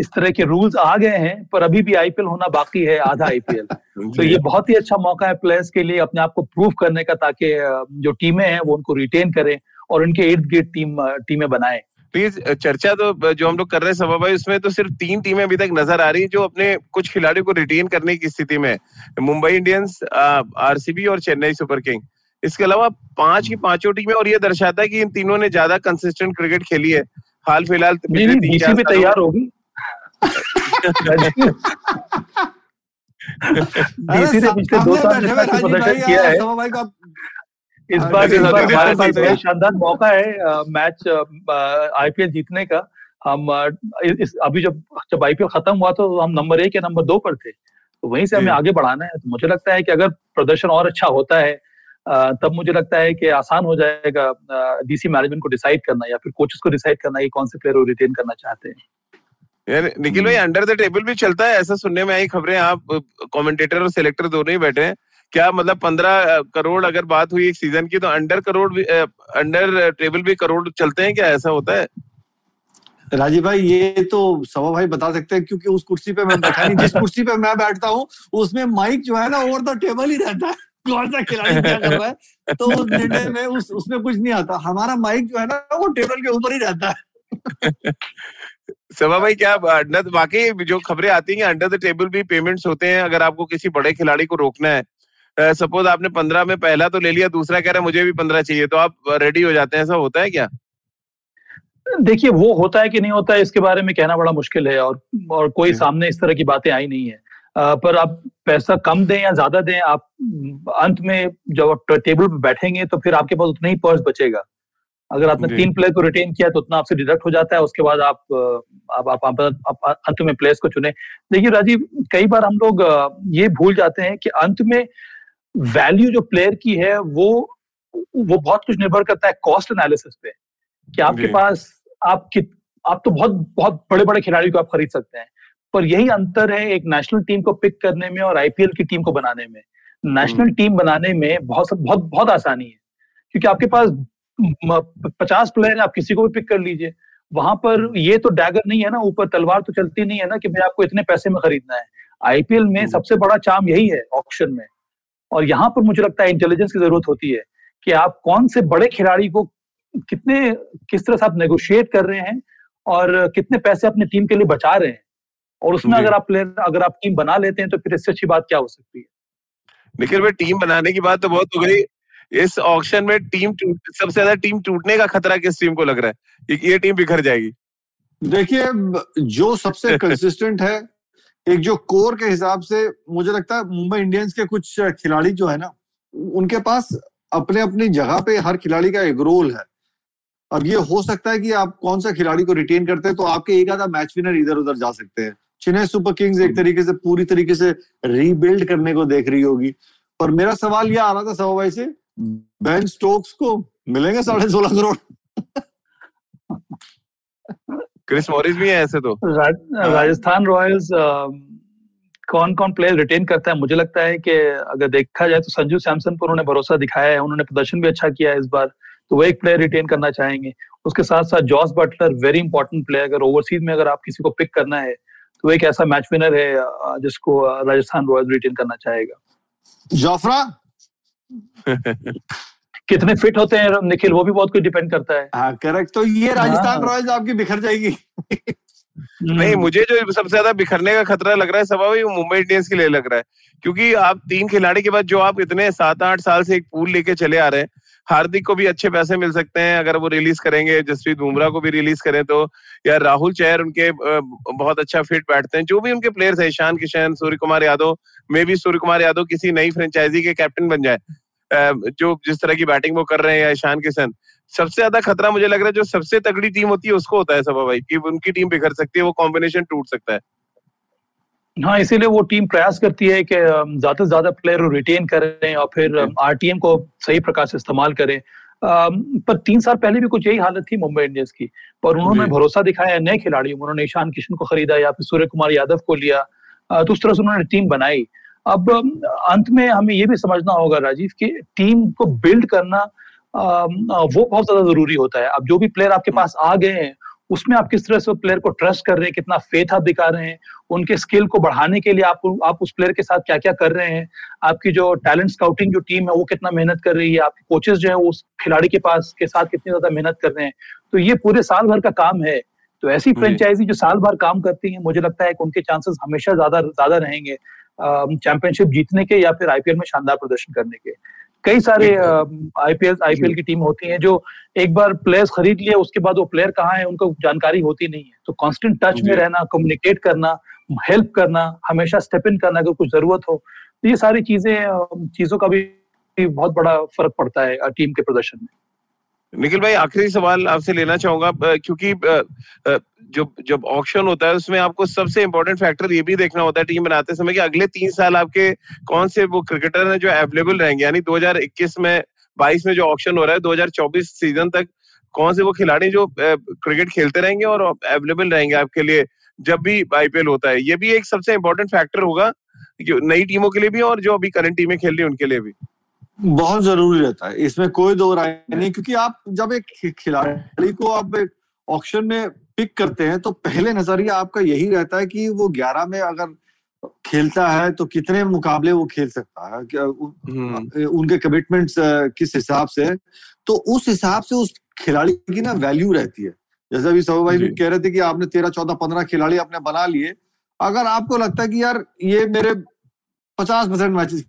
इस तरह के रूल्स आ गए हैं पर अभी भी आईपीएल होना बाकी है आधा आईपीएल। तो ये बहुत ही अच्छा मौका है प्लेयर्स के लिए अपने आप को प्रूव करने का ताकि जो टीमें हैं वो उनको रिटेन करें और उनके इर्द गिर्द टीम टीमें बनाए। प्लीज़ चर्चा तो जो हम लोग कर रहे हैं सभा भाई उसमें तो सिर्फ़ तीन टीमें अभी तक नज़र आ रही है जो अपने कुछ खिलाड़ियों को रिटेन करने की स्थिति में मुंबई इंडियंस आरसीबी और चेन्नई सुपर किंग। इसके अलावा पाँच की पाँचों टीमें और ये दर्शाता है कि इन तीनों ने ज़्यादा कंसिस्टेंट क्रिकेट खेली है। हाल फ़िलहाल डीसी भी तैयार होगी। डीसी ने पिछले दो साल प्रदर्शन किया है। इस बार इस बार हमारे पास बहुत शानदार मौका है मैच आईपीएल जीतने का। हम इस अभी जब जब आईपीएल खत्म हुआ तो हम नंबर एक या नंबर दो पर थे। तो वहीं से हमें आगे बढ़ाना है। तो मुझे लगता है कि अगर प्रदर्शन और अच्छा होता है तब मुझे लगता है कि आसान हो जाएगा डीसी मैनेजमेंट को डिसाइड करना या फिर कोचेस को डिसाइड करना कि कौन से प्लेयर को रिटेन करना चाहते हैं। यार निखिल भाई अंडर द टेबल भी चलता है ऐसा सुनने में आई खबरें आप कमेंटेटर और सिलेक्टर दोनों ही बैठे हैं। क्या मतलब पंद्रह करोड़ अगर बात हुई एक सीज़न की तो अंडर करोड़ भी अंडर टेबल भी करोड़ चलते हैं क्या? ऐसा होता है? राजीव भाई ये तो सवा भाई बता सकते हैं क्योंकि उस कुर्सी पे मैं बैठा नहीं। जिस कुर्सी पे मैं बैठता हूँ उसमें माइक जो है ना ओवर द टेबल ही रहता है। कौन सा खिलाड़ी क्या कर रहा है? तो उस निर्णय में उस उसमें कुछ नहीं आता। हमारा माइक जो है ना वो टेबल के ऊपर ही रहता है। सभा भाई क्या अंडर वाकई जो खबरें आती हैं अंडर द टेबल भी पेमेंट्स होते हैं अगर आपको किसी बड़े खिलाड़ी को रोकना है। सपोज़ आपने पंद्रह में पहला तो ले लिया दूसरा कह रहा है मुझे भी पंद्रह चाहिए तो आप रेडी हो जाते हैं ऐसा होता है क्या? देखिए वो होता है कि नहीं होता है इसके बारे में कहना बड़ा मुश्किल है और और कोई सामने इस तरह की बातें आई नहीं है। पर आप पैसा कम दें या ज़्यादा दें आप अंत में जब आप टेबल पर बैठेंगे तो फिर आपके पास उतना ही पर्स बचेगा। अगर आपने तीन प्लेयर को रिटेन किया तो उतना आपसे डिडक्ट हो जाता है उसके बाद आप आप, आप, आप, आप अंत में प्लेयर्स को चुने। देखिए राजीव कई बार हम लोग ये भूल जाते हैं कि अंत में वैल्यू जो प्लेयर की है वो वो बहुत कुछ निर्भर करता है कॉस्ट एनालिसिस पे। कि आपके पास आप कि आप तो बहुत बहुत बड़े बड़े खिलाड़ी को आप खरीद सकते हैं। पर यही अंतर है एक नेशनल टीम को पिक करने में और आईपीएल की टीम को बनाने में। नेशनल टीम हम्म। बनाने में बहुत बहुत बहुत आसानी है। क्योंकि आपके पास पचास प्लेयर है आप किसी को भी पिक कर लीजिए। वहाँ पर ये तो डैगर नहीं है ना ऊपर तलवार तो चलती नहीं है ना कि मैं आपको इतने पैसे में खरीदना है। आईपीएल में हम्म। सबसे बड़ा चाम यही है ऑप्शन में। और यहाँ पर मुझे लगता है इंटेलिजेंस की ज़रूरत होती है कि आप कौन से बड़े खिलाड़ी को कितने किस तरह से आप नेगोशिएट कर रहे हैं और कितने पैसे अपनी टीम के लिए बचा रहे हैं। और उसमें अगर आप प्लेयर अगर आप टीम बना लेते हैं तो फिर इससे अच्छी बात क्या हो सकती है? निखिल भाई टीम बनाने की बात तो बहुत हो गई। इस ऑक्शन में टीम सबसे ज़्यादा टीम टूटने का खतरा किस टीम को लग रहा है? ये टीम बिखर जाएगी। देखिए जो सबसे कंसिस्टेंट है एक जो कोर के हिसाब से मुझे लगता है मुंबई इंडियंस के कुछ खिलाड़ी जो है ना उनके पास अपने अपनी जगह पे हर खिलाड़ी का एक रोल है। अब ये हो सकता है कि आप कौन सा खिलाड़ी को रिटेन करते हैं तो आपके एक आधा मैच विनर इधर उधर जा सकते हैं। चेन्नई सुपर किंग्स एक तरीके से पूरी तरीके से रीबिल्ड करने को देख रही होगी। और मेरा सवाल यह आ रहा था सवा भाई से बेन स्टोक्स को मिलेंगे साढ़े सोलह करोड़? क्रिस मॉरिस भी है ऐसे तो। राजस्थान रॉयल्स कौन कौन प्लेयर रिटेन करता है? मुझे लगता है कि अगर देखा जाए तो संजू सैमसन पर उन्होंने भरोसा दिखाया है उन्होंने प्रदर्शन भी अच्छा किया है इस बार तो वो एक प्लेयर रिटेन करना चाहेंगे। उसके साथ साथ Jos Buttler very important player अगर ओवरसीज में अगर आप किसी को पिक करना है तो एक ऐसा मैच विनर है जिसको राजस्थान रॉयल्स रिटेन करना चाहेगा। जोफ्रा? कितने फिट होते हैं निखिल वो भी बहुत कुछ डिपेंड करता है। हाँ करेक्ट तो ये राजस्थान हाँ। रॉयल्स आपकी बिखर जाएगी। नहीं मुझे जो सबसे ज़्यादा बिखरने का खतरा लग रहा है सभा भाई मुंबई इंडियंस के लिए लग रहा है। क्योंकि आप तीन खिलाड़ी के बाद जो आप इतने सात आठ साल से एक पूल लेके चले आ रहे हैं हार्दिक को भी अच्छे पैसे मिल सकते हैं, अगर वो रिलीज़ करेंगे, जसप्रीत बुमराह को भी रिलीज़ करें तो या राहुल चैर उनके बहुत अच्छा फिट बैठते हैं, जो भी उनके प्लेयर्स है, ईशान किशन सूर्य कुमार यादव मे भी सूर्य कुमार यादव किसी नई फ्रेंचाइजी के कैप्टन बन जाए जो जिस तरह की बैटिंग वो कर रहे हैं, या ईशान किशन। सबसे ज़्यादा खतरा मुझे लग रहा है, जो सबसे तगड़ी टीम होती है, उसको होता है सभा भाई, कि उनकी टीम बिखर सकती है, वो कॉम्बिनेशन टूट सकता है। हाँ इसीलिए वो टीम प्रयास करती है कि ज़्यादा से ज़्यादा प्लेयर रिटेन करें और फिर आरटीएम को सही प्रकार से इस्तेमाल करें। पर तीन साल पहले भी कुछ यही हालत थी मुंबई इंडियंस की पर उन्होंने भरोसा दिखाया नए खिलाड़ियों उन्होंने ईशान किशन को खरीदा या फिर सूर्य कुमार यादव को लिया तो उस तरह से उन्होंने टीम बनाई। अब अंत में हमें ये भी समझना होगा राजीव कि टीम को बिल्ड करना वो बहुत ज़्यादा ज़रूरी होता है। अब जो भी प्लेयर आपके पास आ गए हैं उसमें आप किस तरह से प्लेयर को ट्रस्ट कर रहे हैं कितना फेथ आप दिखा रहे हैं उनके स्किल को बढ़ाने के लिए आप आप उस प्लेयर के साथ क्या क्या कर रहे हैं आपकी जो टैलेंट स्काउटिंग जो टीम है वो कितना मेहनत कर रही है आपके कोचेस जो है उस खिलाड़ी के पास के साथ कितनी ज़्यादा मेहनत कर रहे हैं तो ये पूरे साल भर का काम है तो ऐसी फ्रेंचाइजी जो साल भर काम करती है मुझे लगता है कि उनके चांसेस हमेशा ज़्यादा ज़्यादा रहेंगे चैंपियनशिप जीतने के या फिर आईपीएल में शानदार प्रदर्शन करने के। कई सारे आईपीएल आईपीएल की टीम होती है जो एक बार प्लेयर्स खरीद लिए उसके बाद वो प्लेयर कहाँ है उनको जानकारी होती नहीं है। तो कॉन्स्टेंट टच में रहना कम्युनिकेट करना हेल्प करना हमेशा स्टेप इन करना अगर कुछ ज़रूरत हो तो ये सारी चीज़ें चीज़ों का भी बहुत बड़ा फ़र्क पड़ता है टीम के प्रदर्शन में। निखिल भाई, आखिरी सवाल आपसे लेना चाहूँगा। क्योंकि जब जब ऑप्शन होता है, उसमें आपको सबसे इम्पोर्टेंट फैक्टर ये भी देखना होता है टीम बनाते समय कि अगले तीन साल आपके कौन से वो क्रिकेटर हैं जो अवेलेबल रहेंगे। यानी 2021 में 22 में जो ऑप्शन हो रहा है 2024 सीज़न तक कौन से वो खिलाड़ी जो क्रिकेट खेलते रहेंगे और अवेलेबल रहेंगे आपके लिए जब भी आईपीएल होता है। ये भी एक सबसे इम्पोर्टेंट फैक्टर होगा नई टीमों के लिए भी और जो अभी करंट टीमें खेल रही है, उनके लिए भी। बहुत ज़रूरी रहता है। इसमें कोई दो राय नहीं क्योंकि आप जब एक खिलाड़ी को आप ऑक्शन में पिक करते हैं तो पहले नज़रिया आपका यही रहता है कि वो ग्यारह में अगर खेलता है तो कितने मुकाबले वो खेल सकता है? क्या हम्म। उनके कमिटमेंट्स किस हिसाब से? तो उस हिसाब से उस खिलाड़ी की ना वैल्यू रहती है। जैसे अभी सब भाई कह रहे थे कि आपने तेरह चौदह पंद्रह खिलाड़ी आपने बना लिए। अगर आपको लगता है कि यार ये मेरे पचास परसेंट मैचेस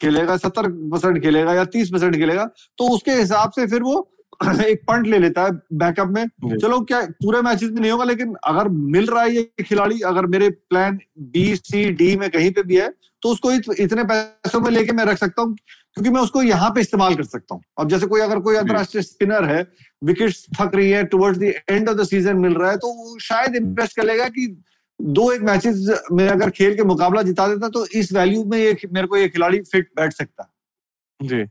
खेलेगा सत्तर परसेंट खेलेगा या तीस परसेंट खेलेगा तो उसके हिसाब से फिर वो एक पॉइंट ले लेता है बैकअप में। चलो क्या पूरे मैचेस में नहीं होगा लेकिन अगर मिल रहा है ये खिलाड़ी अगर मेरे प्लान बी सी डी में कहीं पे भी है तो उसको इत, इतने पैसों में लेके मैं रख सकता हूँ क्योंकि मैं उसको यहाँ पे इस्तेमाल कर सकता हूँ। अब जैसे कोई अगर कोई अंतरराष्ट्रीय स्पिनर है विकेट थक रही है towards the end of the season मिल रहा है तो शायद इन्वेस्ट कर लेगा कि दो एक मैचेस में अगर खेल के मुकाबला जिता देता तो इस वैल्यू में ये मेरे को ये खिलाड़ी फिट बैठ सकता। जी।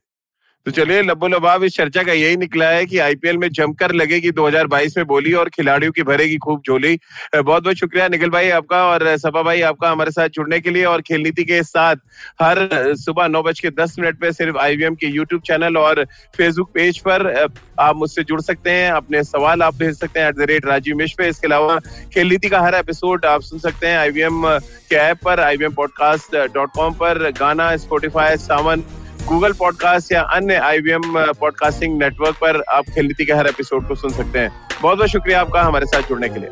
तो चलिए लब्बो लबाब इस चर्चा का यही निकला है कि आईपीएल में जमकर लगेगी 2022 में बोली और खिलाड़ियों की भरेगी खूब झोली। बहुत बहुत शुक्रिया निखिल भाई आपका और सपा भाई आपका हमारे साथ जुड़ने के लिए और खेल नीति के साथ। हर सुबह नौ बज के दस मिनट पे सिर्फ़ आईवीएम के यूट्यूब चैनल और फेसबुक पेज पर आप मुझसे जुड़ सकते हैं, अपने सवाल आप भेज सकते हैं at the rate Rajeev Mish पे। इसके अलावा खेल नीति का हर एपिसोड आप सुन सकते हैं आईवीएम के ऐप पर आईवीएम पॉडकास्ट डॉट कॉम पर, गाना स्पोटिफाई सावन गूगल पॉडकास्ट या अन्य आईवीएम पॉडकास्टिंग नेटवर्क पर आप खेलती के हर एपिसोड को सुन सकते हैं। बहुत बहुत शुक्रिया आपका हमारे साथ जुड़ने के लिए।